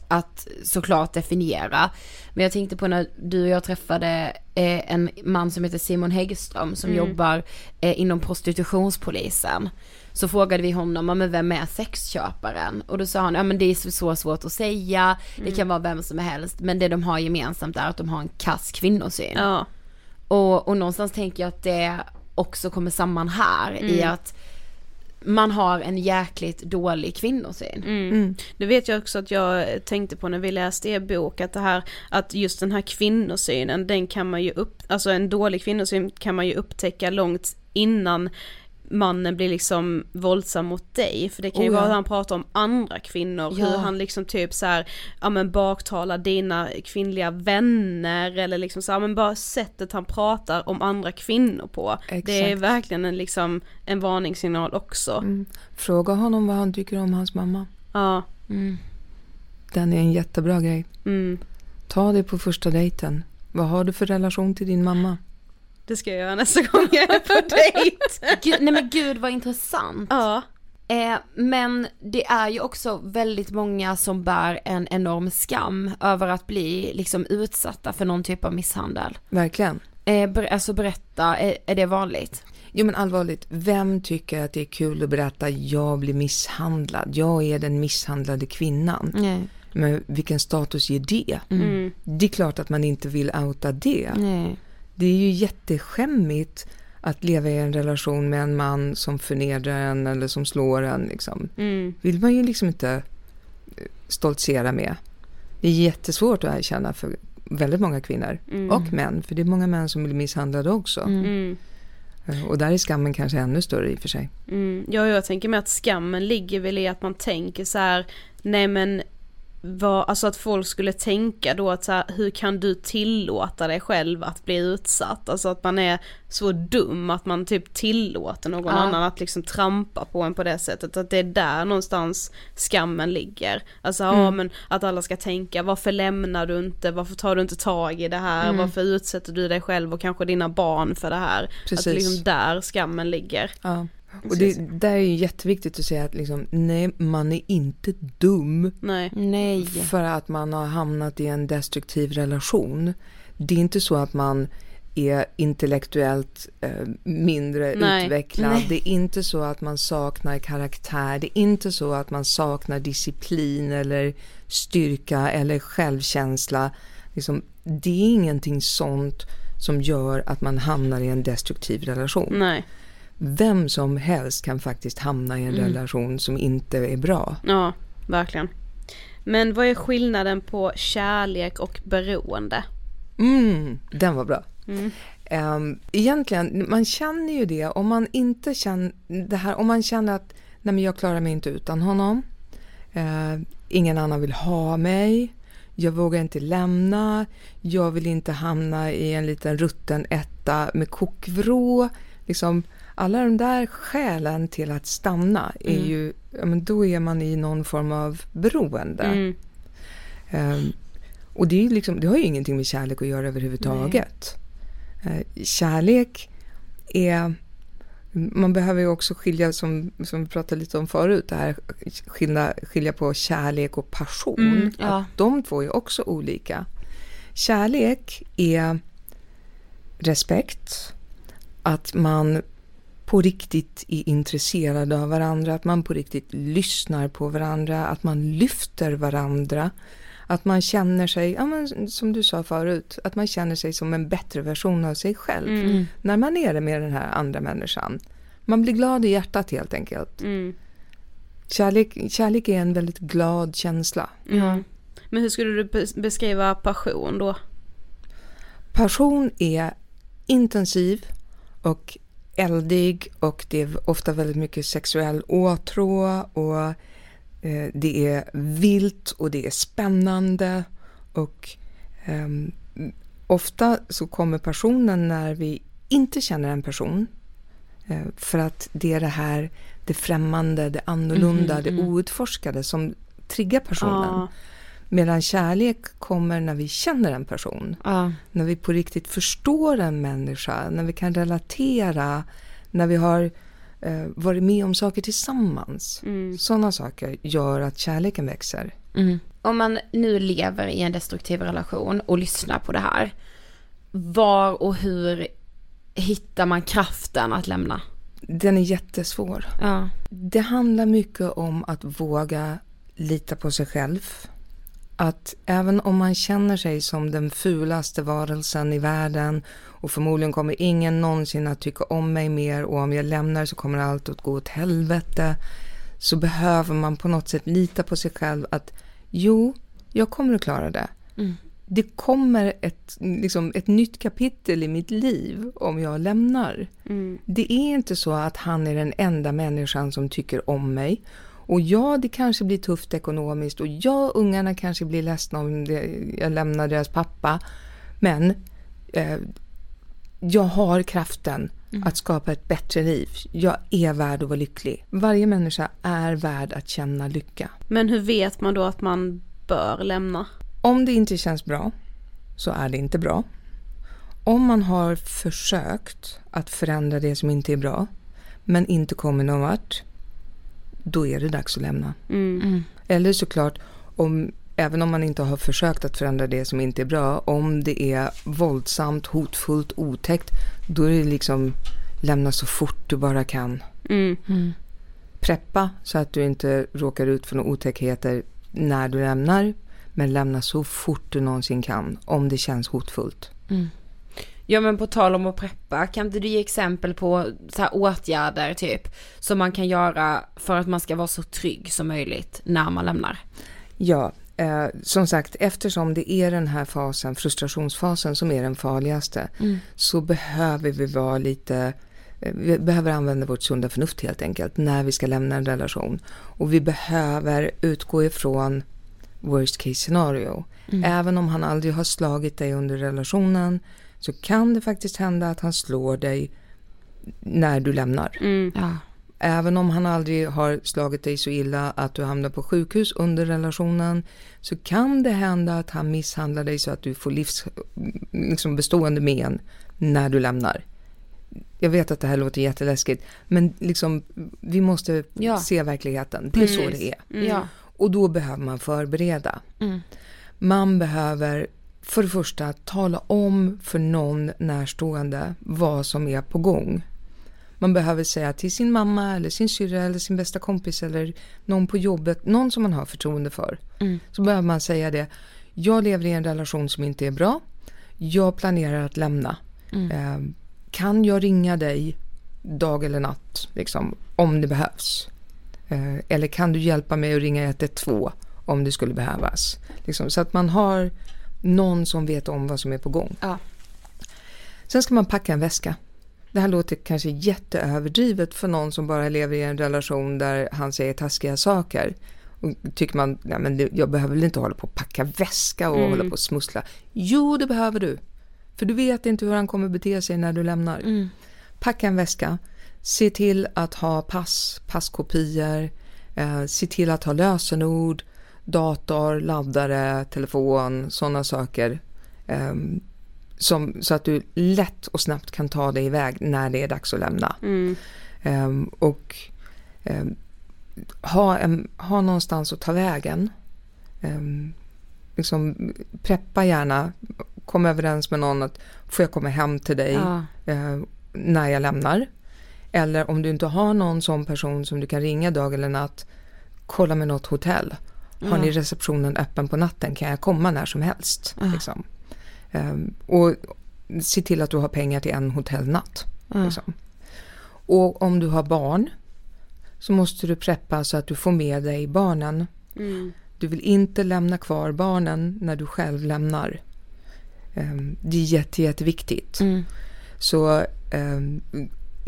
att såklart definiera. Men jag tänkte på när du och jag träffade eh, en man som heter Simon Häggström som Mm. jobbar eh, inom prostitutionspolisen. Så frågade vi honom, men vem är sexköparen? Och då sa han, ja men det är så, svårt att säga, det Mm. kan vara vem som helst, men det de har gemensamt är att de har en kass kvinnosyn. Ja. Och, och någonstans tänker jag att det också kommer samman här i Mm. att man har en jäkligt dålig kvinnosyn. Mm. Det vet jag också att jag tänkte på när vi läste er bok, att det här, att just den här kvinnosynen, den kan man ju upp, alltså en dålig kvinnosyn kan man ju upptäcka långt innan mannen blir liksom våldsam mot dig, för det kan ju Oh, vara att han pratar om andra kvinnor, Ja. hur han liksom typ så här, ja men baktalar dina kvinnliga vänner eller liksom så här, men bara sättet han pratar om andra kvinnor på. Det är Exakt. verkligen en liksom en varningssignal också. Mm. Fråga honom vad han tycker om hans mamma. Ja. Den är en jättebra grej. Mm. Ta det på första dejten. Vad har du för relation till din mamma? Det ska jag göra nästa gång jag är på dejt. Gud, nej men gud vad intressant. Ja. Eh, men det är ju också väldigt många som bär en enorm skam över att bli liksom utsatta för någon typ av misshandel. Verkligen. Eh, ber, alltså berätta, är, är det vanligt? Jo men allvarligt, vem tycker att det är kul att berätta jag blir misshandlad, jag är den misshandlade kvinnan. Nej. Men vilken status ger det? Mm. Det är klart att man inte vill outa det. Nej. Det är ju jätteskämmigt att leva i en relation med en man som förnedrar en eller som slår en. Liksom. Mm. vill man ju liksom inte eh, stoltsera med. Det är jättesvårt att erkänna för väldigt många kvinnor Mm. och män, för det är många män som blir misshandlade också. Mm. Eh, Och där är skammen kanske ännu större i och för sig. Mm, ja, jag tänker mig att skammen ligger väl i att man tänker så här, nej men vad, alltså att folk skulle tänka då att så här, hur kan du tillåta dig själv att bli utsatt? Alltså att man är så dum att man typ tillåter någon Ja. annan att liksom trampa på en på det sättet. Att det är där någonstans skammen ligger. Alltså ja Mm. men att alla ska tänka varför lämnar du inte, varför tar du inte tag i det här, Mm. varför utsätter du dig själv och kanske dina barn för det här? Att Precis. det är liksom där skammen ligger. Ja. Och det där är ju jätteviktigt att säga att liksom, nej, man är inte dum Nej. Nej. för att man har hamnat i en destruktiv relation. Det är inte så att man är intellektuellt eh, mindre Nej. utvecklad. Nej. Det är inte så att man saknar karaktär. Det är inte så att man saknar disciplin eller styrka eller självkänsla. Liksom, det är ingenting sånt som gör att man hamnar i en destruktiv relation. Nej. Vem som helst kan faktiskt hamna i en Mm. relation som inte är bra. Ja, verkligen. Men vad är skillnaden på kärlek och beroende? Mm, den var bra. Mm. Um, egentligen, man känner ju det om man inte känner det här, om man känner att nej men jag klarar mig inte utan honom. Eh, ingen annan vill ha mig. Jag vågar inte lämna. Jag vill inte hamna i en liten rutten etta med kokvrå. liksom alla de där skälen till att stanna är Mm. ju, men då är man i någon form av beroende. Mm. Ehm, och det, är liksom, det har ju ingenting med kärlek att göra överhuvudtaget. Eh, kärlek är... Man behöver ju också skilja, som, som vi pratade lite om förut, det här skilja, skilja på kärlek och passion. Mm, ja. Att de två är också olika. Kärlek är respekt, att man på riktigt är intresserad av varandra, att man på riktigt lyssnar på varandra, att man lyfter varandra. Att man känner sig, ja, men, som du sa förut, att man känner sig som en bättre version av sig själv. Mm. När man är det med den här andra människan. Man blir glad i hjärtat helt enkelt. Mm. Kärlek, kärlek är en väldigt glad känsla. Ja. Men hur skulle du be- beskriva passion då? Passion är intensiv och eldig och det är ofta väldigt mycket sexuell åtrå och eh, det är vilt och det är spännande och ehm, ofta så kommer passionen när vi inte känner en person eh, för att det är det här det främmande, det annorlunda, Mhm, det mm. outforskade som triggar personen. Ja. Medan kärlek kommer när vi känner en person. Ja. När vi på riktigt förstår en människa, när vi kan relatera, när vi har eh, varit med om saker tillsammans. Mm. Sådana saker gör att kärleken växer. Mm. Om man nu lever i en destruktiv relation och lyssnar på det här. Var och hur hittar man kraften att lämna? Den är jättesvår. Ja. Det handlar mycket om att våga lita på sig själv. Att även om man känner sig som den fulaste varelsen i världen och förmodligen kommer ingen någonsin att tycka om mig mer och om jag lämnar så kommer allt att gå åt helvete. Så behöver man på något sätt lita på sig själv att jo, jag kommer att klara det. Mm. Det kommer ett, liksom, ett nytt kapitel i mitt liv om jag lämnar. Mm. Det är inte så att han är den enda människan som tycker om mig. Och ja, det kanske blir tufft ekonomiskt och ja, ungarna kanske blir ledsna om jag lämnar deras pappa. Men eh, jag har kraften att skapa ett bättre liv. Jag är värd att vara lycklig. Varje människa är värd att känna lycka. Men hur vet man då att man bör lämna? Om det inte känns bra så är det inte bra. Om man har försökt att förändra det som inte är bra men inte kommer någon vart, då är det dags att lämna. Mm. Eller såklart, om, även om man inte har försökt att förändra det som inte är bra, om det är våldsamt, hotfullt, otäckt, då är det liksom lämna så fort du bara kan. Mm. Preppa så att du inte råkar ut för några otäckheter när du lämnar, men lämna så fort du någonsin kan, om det känns hotfullt. Ja men på tal om att preppa, kan inte du ge exempel på så här åtgärder typ som man kan göra för att man ska vara så trygg som möjligt när man lämnar? Ja, eh, som sagt, eftersom det är den här fasen, frustrationsfasen, som är den farligaste, Mm. så behöver vi vara lite eh, vi behöver använda vårt sunda förnuft helt enkelt när vi ska lämna en relation. Och vi behöver utgå ifrån worst case scenario. Mm. Även om han aldrig har slagit dig under relationen så kan det faktiskt hända att han slår dig när du lämnar. Mm. Ja. Även om han aldrig har slagit dig så illa att du hamnar på sjukhus under relationen så kan det hända att han misshandlar dig så att du får livs, liksom bestående men när du lämnar. Jag vet att det här låter jätteläskigt men liksom, vi måste Ja. se verkligheten. Det är så Precis. det är. Mm. Och då behöver man förbereda. Mm. Man behöver för det första tala om för någon närstående vad som är på gång. Man behöver säga till sin mamma eller sin syrra eller sin bästa kompis eller någon på jobbet, någon som man har förtroende för. Mm. Så behöver man säga det. Jag lever i en relation som inte är bra. Jag planerar att lämna. Mm. Eh, kan jag ringa dig dag eller natt, liksom, om det behövs? Eh, eller kan du hjälpa mig att ringa 112 om det skulle behövas? Liksom, så att man har någon som vet om vad som är på gång. Ja. Sen ska man packa en väska. Det här låter kanske jätteöverdrivet för någon som bara lever i en relation där han säger taskiga saker. Och tycker man, nej men jag behöver väl inte hålla på och packa väska och Mm. hålla på och smussla. Jo, det behöver du. För du vet inte hur han kommer bete sig när du lämnar. Mm. packa en väska, se till att ha pass, passkopior, eh, se till att ha lösenord, dator, laddare, telefon, sådana saker. Eh, som, så att du lätt och snabbt kan ta dig iväg när det är dags att lämna. Mm. Eh, och ehm, ha, en, ha någonstans att ta vägen. Um, liksom, preppa gärna, kom överens med någon att får jag komma hem till dig Ja. eh, när jag lämnar. Eller om du inte har någon sån person som du kan ringa dag eller natt, kolla med något hotell. Har Ja. ni receptionen öppen på natten kan jag komma när som helst. Ja. Liksom. Ehm, och se till att du har pengar till en hotellnatt. Ja. Liksom. Och om du har barn så måste du preppa så att du får med dig barnen. Mm. Du vill inte lämna kvar barnen när du själv lämnar. Ehm, Det är jätte, jätteviktigt. Mm. Så ehm,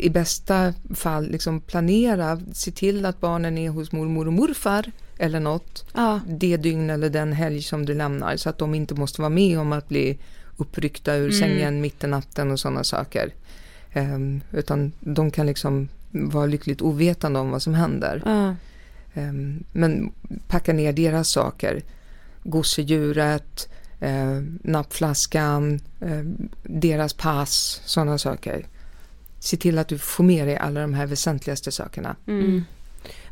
i bästa fall liksom planera, se till att barnen är hos mormor och morfar eller något. Ja. Det dygn eller den helg som du lämnar så att de inte måste vara med om att bli uppryckta ur Mm. sängen mitt i natten och sådana saker. Ehm, utan de kan liksom vara lyckligt ovetande om vad som händer. Ja. Ehm, men packa ner deras saker. Gosedjuret, eh, nappflaskan, eh, deras pass, sådana saker. Se till att du får med dig alla de här väsentligaste sakerna. Mm.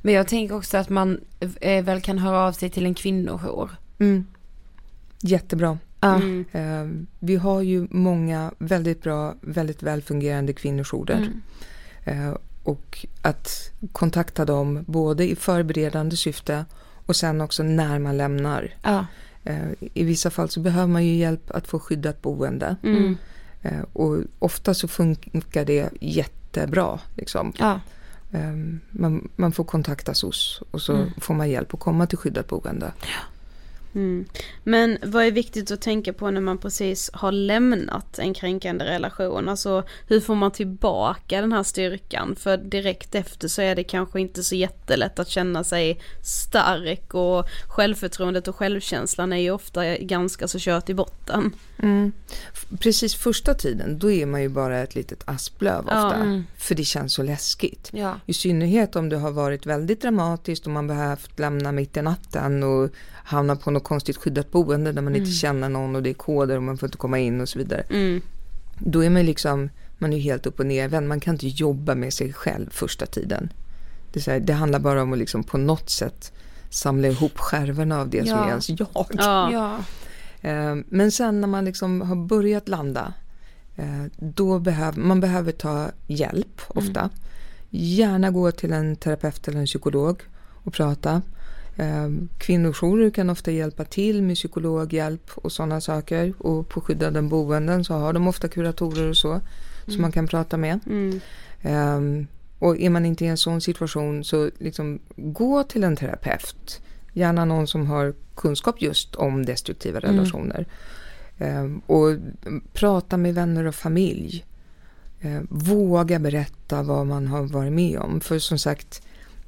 Men jag tänker också att man eh, väl kan höra av sig till en kvinnojour. Mm. Jättebra. Ja. Mm. Eh, vi har ju många väldigt bra, väldigt väl fungerande kvinnojourer. Mm. Eh, och att kontakta dem både i förberedande syfte och sen också när man lämnar. Eh, I vissa fall så behöver man ju hjälp att få skyddat boende. Eh, Och ofta så funkar det jättebra. Liksom. Ja. Eh, Man, man får kontakta SOS och så Mm. får man hjälp att komma till skyddat boende. Mm. Men vad är viktigt att tänka på när man precis har lämnat en kränkande relation? Alltså hur får man tillbaka den här styrkan? För direkt efter så är det kanske inte så jättelätt att känna sig stark och självförtroendet och självkänslan är ju ofta ganska så kört i botten. Mm. Precis första tiden, då är man ju bara ett litet asplöv ofta. Mm. För det känns så läskigt. Ja. I synnerhet om det har varit väldigt dramatiskt och man behövt lämna mitt i natten och hamna på något konstigt skyddat boende där man Mm. inte känner någon och det är koder och man får inte komma in och så vidare. Mm. Då är man liksom, man är helt upp och nervänd. Man kan inte jobba med sig själv första tiden. Det, här, det handlar bara om att liksom på något sätt samla ihop skärvorna av det som Ja. är ens jag. Ja. Ja. Eh, Men sen när man liksom har börjat landa, eh, då behöver man behöver ta hjälp ofta. Gärna gå till en terapeut eller en psykolog och prata. Eh, Kvinnojourer kan ofta hjälpa till med psykologhjälp och sådana saker. Och på skyddade boenden så har de ofta kuratorer och så, som Mm. man kan prata med. Mm. Ehm, och är man inte i en sån situation så liksom gå till en terapeut. Gärna någon som har kunskap just om destruktiva Mm. relationer. Ehm, och prata med vänner och familj. Ehm, våga berätta vad man har varit med om. För som sagt,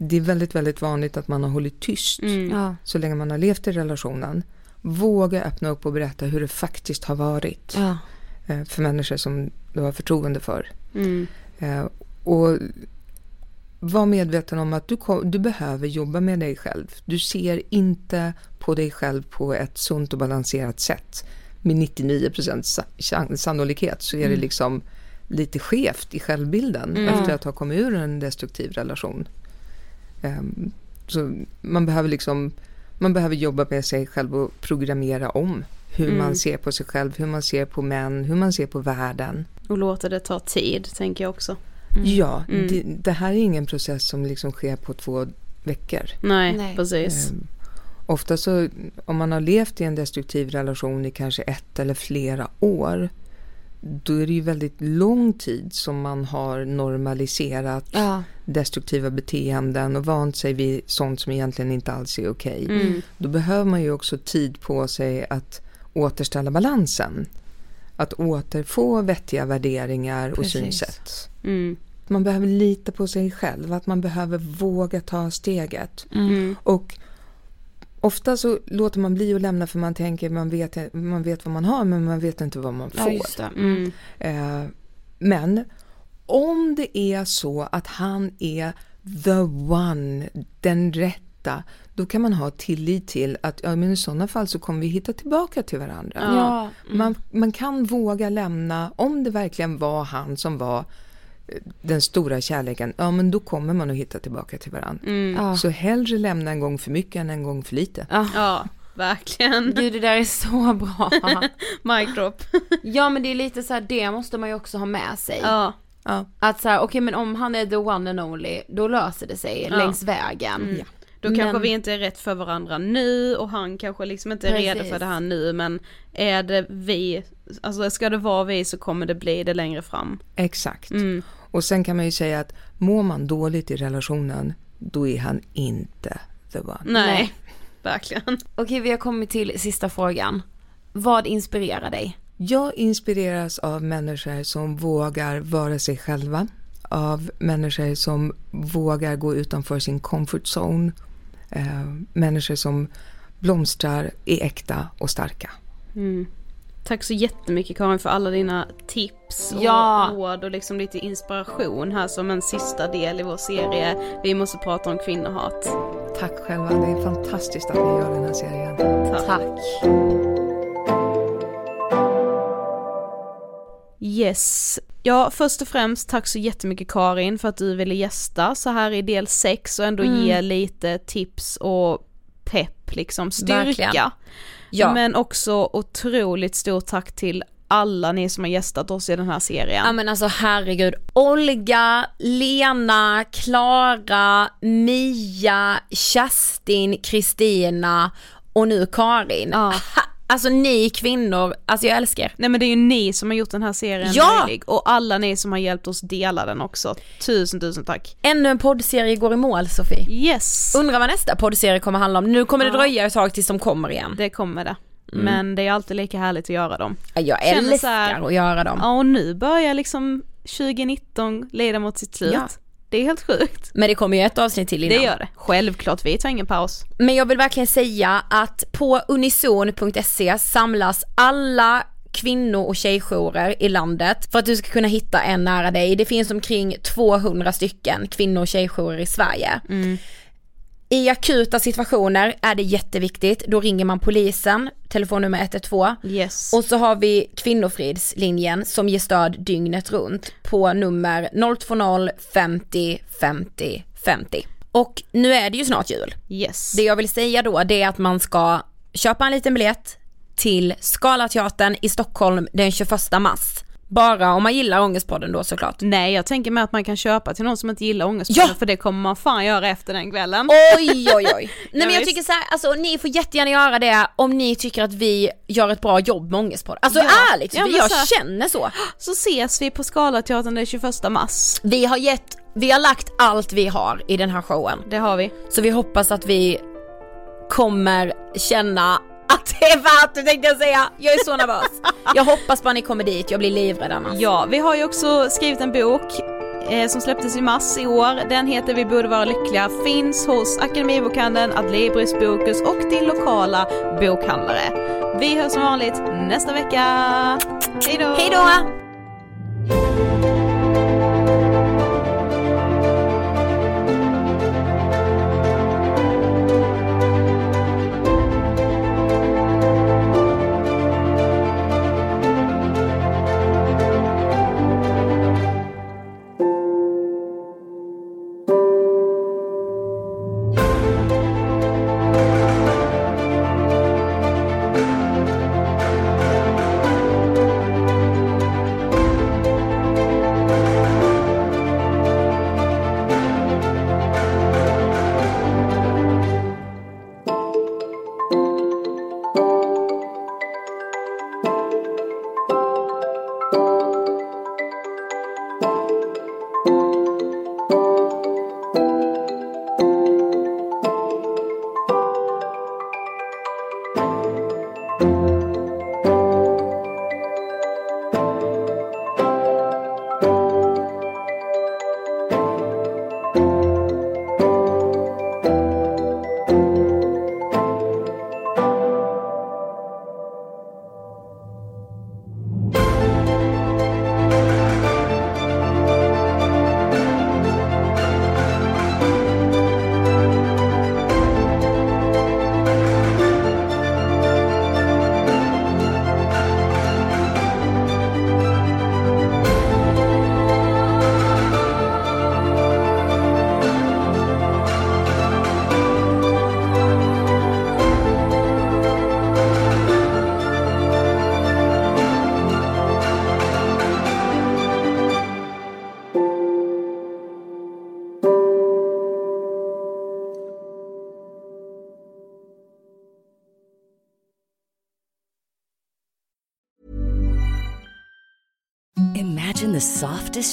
det är väldigt, väldigt vanligt att man har hållit tyst Mm. Ja. så länge man har levt i relationen. Våga öppna upp och berätta hur det faktiskt har varit Ja. eh, för människor som du har förtroende för. Mm. Eh, och var medveten om att du, kom, du behöver jobba med dig själv. Du ser inte på dig själv på ett sunt och balanserat sätt. Med 99% sa- chan- sannolikhet så är det Mm. liksom lite skevt i självbilden Mm. efter att ha kommit ur en destruktiv relation. Ehm, så man behöver liksom man behöver jobba med sig själv och programmera om hur Mm. man ser på sig själv, hur man ser på män, hur man ser på världen. Och låta det ta tid tänker jag också. Ja, Mm. det, det här är ingen process som liksom sker på två veckor. Nej, Nej. precis. Ehm, ofta så, om man har levt i en destruktiv relation i kanske ett eller flera år, då är det ju väldigt lång tid som man har normaliserat Ja. destruktiva beteenden och vant sig vid sånt som egentligen inte alls är okej. Mm. Då behöver man ju också tid på sig att återställa balansen. Att återfå vettiga värderingar och Precis. synsätt. Mm. Man behöver lita på sig själv, att man behöver våga ta steget. Mm. Och ofta så låter man bli att lämna för man tänker man vet, man vet vad man har men man vet inte vad man får. Ja. Mm. Eh, men om det är så att han är the one, den rätta, då kan man ha tillit till att ja, men i sådana fall så kommer vi hitta tillbaka till varandra. Ja. Mm. Man, man kan våga lämna, om det verkligen var han som var den stora kärleken, ja men då kommer man att hitta tillbaka till varandra. Mm. Ja. Så hellre lämna en gång för mycket än en gång för lite. Ja, verkligen. Gud det där är så bra. Mic drop. ja men det är lite så här, det måste man ju också ha med sig. Ja. Ja. Att så här, okej men om han är the one and only, då löser det sig Ja. längs vägen. Mm. Ja. Då Men- kanske vi inte är rätt för varandra nu och han kanske liksom inte är redo Precis. för det här nu men är det vi, alltså ska det vara vi så kommer det bli det längre fram. Exakt. Mm. Och sen kan man ju säga att mår man dåligt i relationen, då är han inte the one. Nej, verkligen. Okej vi har kommit till sista frågan. Vad inspirerar dig? Jag inspireras av människor som vågar vara sig själva, av människor som vågar gå utanför sin comfort zone, eh, människor som blomstrar, är äkta och starka. Mm. Tack så jättemycket Karin för alla dina tips och Ja. råd och liksom lite inspiration här som en sista del i vår serie Vi måste prata om kvinnohat. Tack själva, det är fantastiskt att ni gör den här serien. Tack. Yes. Ja, först och främst tack så jättemycket Karin för att du ville gästa så här i del 6 och ändå Mm. ge lite tips och pepp, liksom styrka. Verkligen. Ja. Men också otroligt stort tack till alla ni som har gästat oss i den här serien. Ja men alltså herregud, Olga, Lena, Klara, Mia, Kerstin, Kristina och nu Karin. Ja. Alltså ni kvinnor, alltså jag älskar. Nej men det är ju ni som har gjort den här serien Ja! möjlig och alla ni som har hjälpt oss dela den också. Tusen tusen tack. Ännu en poddserie går i mål Sofie. Yes. Undrar vad nästa poddserie kommer handla om. Nu kommer det Ja. dröja ett tag tills de kommer igen. Det kommer det. Mm. Men det är alltid lika härligt att göra dem. Ja, Jag älskar här- att göra dem. Ja och nu börjar liksom 2019 leda mot sitt slut. Ja. Det är helt sjukt. Men det kommer ju ett avsnitt till innan. Det gör det. Självklart, vi tar ingen paus. Men jag vill verkligen säga att på unison.se samlas alla kvinno och tjejjourer i landet för att du ska kunna hitta en nära dig. Det finns omkring 200 stycken kvinno och tjejjourer i Sverige. I akuta situationer är det jätteviktigt, då ringer man polisen, telefonnummer 112. Yes. Och så har vi kvinnofridslinjen som ger stöd dygnet runt på nummer 020 50 50 50. Och nu är det ju snart jul. Yes. Det jag vill säga då det är att man ska köpa en liten biljett till Scalateatern i Stockholm den 21 mars. Bara om man gillar Ångestpodden då såklart. Nej jag tänker mig att man kan köpa till någon som inte gillar ångestpodden Ja! för det kommer man fan göra efter den kvällen. Oj oj oj. Nej men jag tycker så här, alltså ni får jättegärna göra det om ni tycker att vi gör ett bra jobb med Ångestpodden. Alltså Ja. ärligt, Ja, jag så känner så. Så ses vi på Scalateatern den 21 mars. Vi har gett, vi har lagt allt vi har i den här showen. Det har vi. Så vi hoppas att vi kommer känna att det är värt det tänkte jag säga. Jag är så nervös. Jag hoppas bara ni kommer dit, jag blir livrädd annars. Ja, vi har ju också skrivit en bok eh, som släpptes i mars i år. Den heter Vi borde vara lyckliga, finns hos Akademibokhandeln, Adlibris Bokus och din lokala bokhandlare. Vi hörs som vanligt nästa vecka. Hej då! Hej då!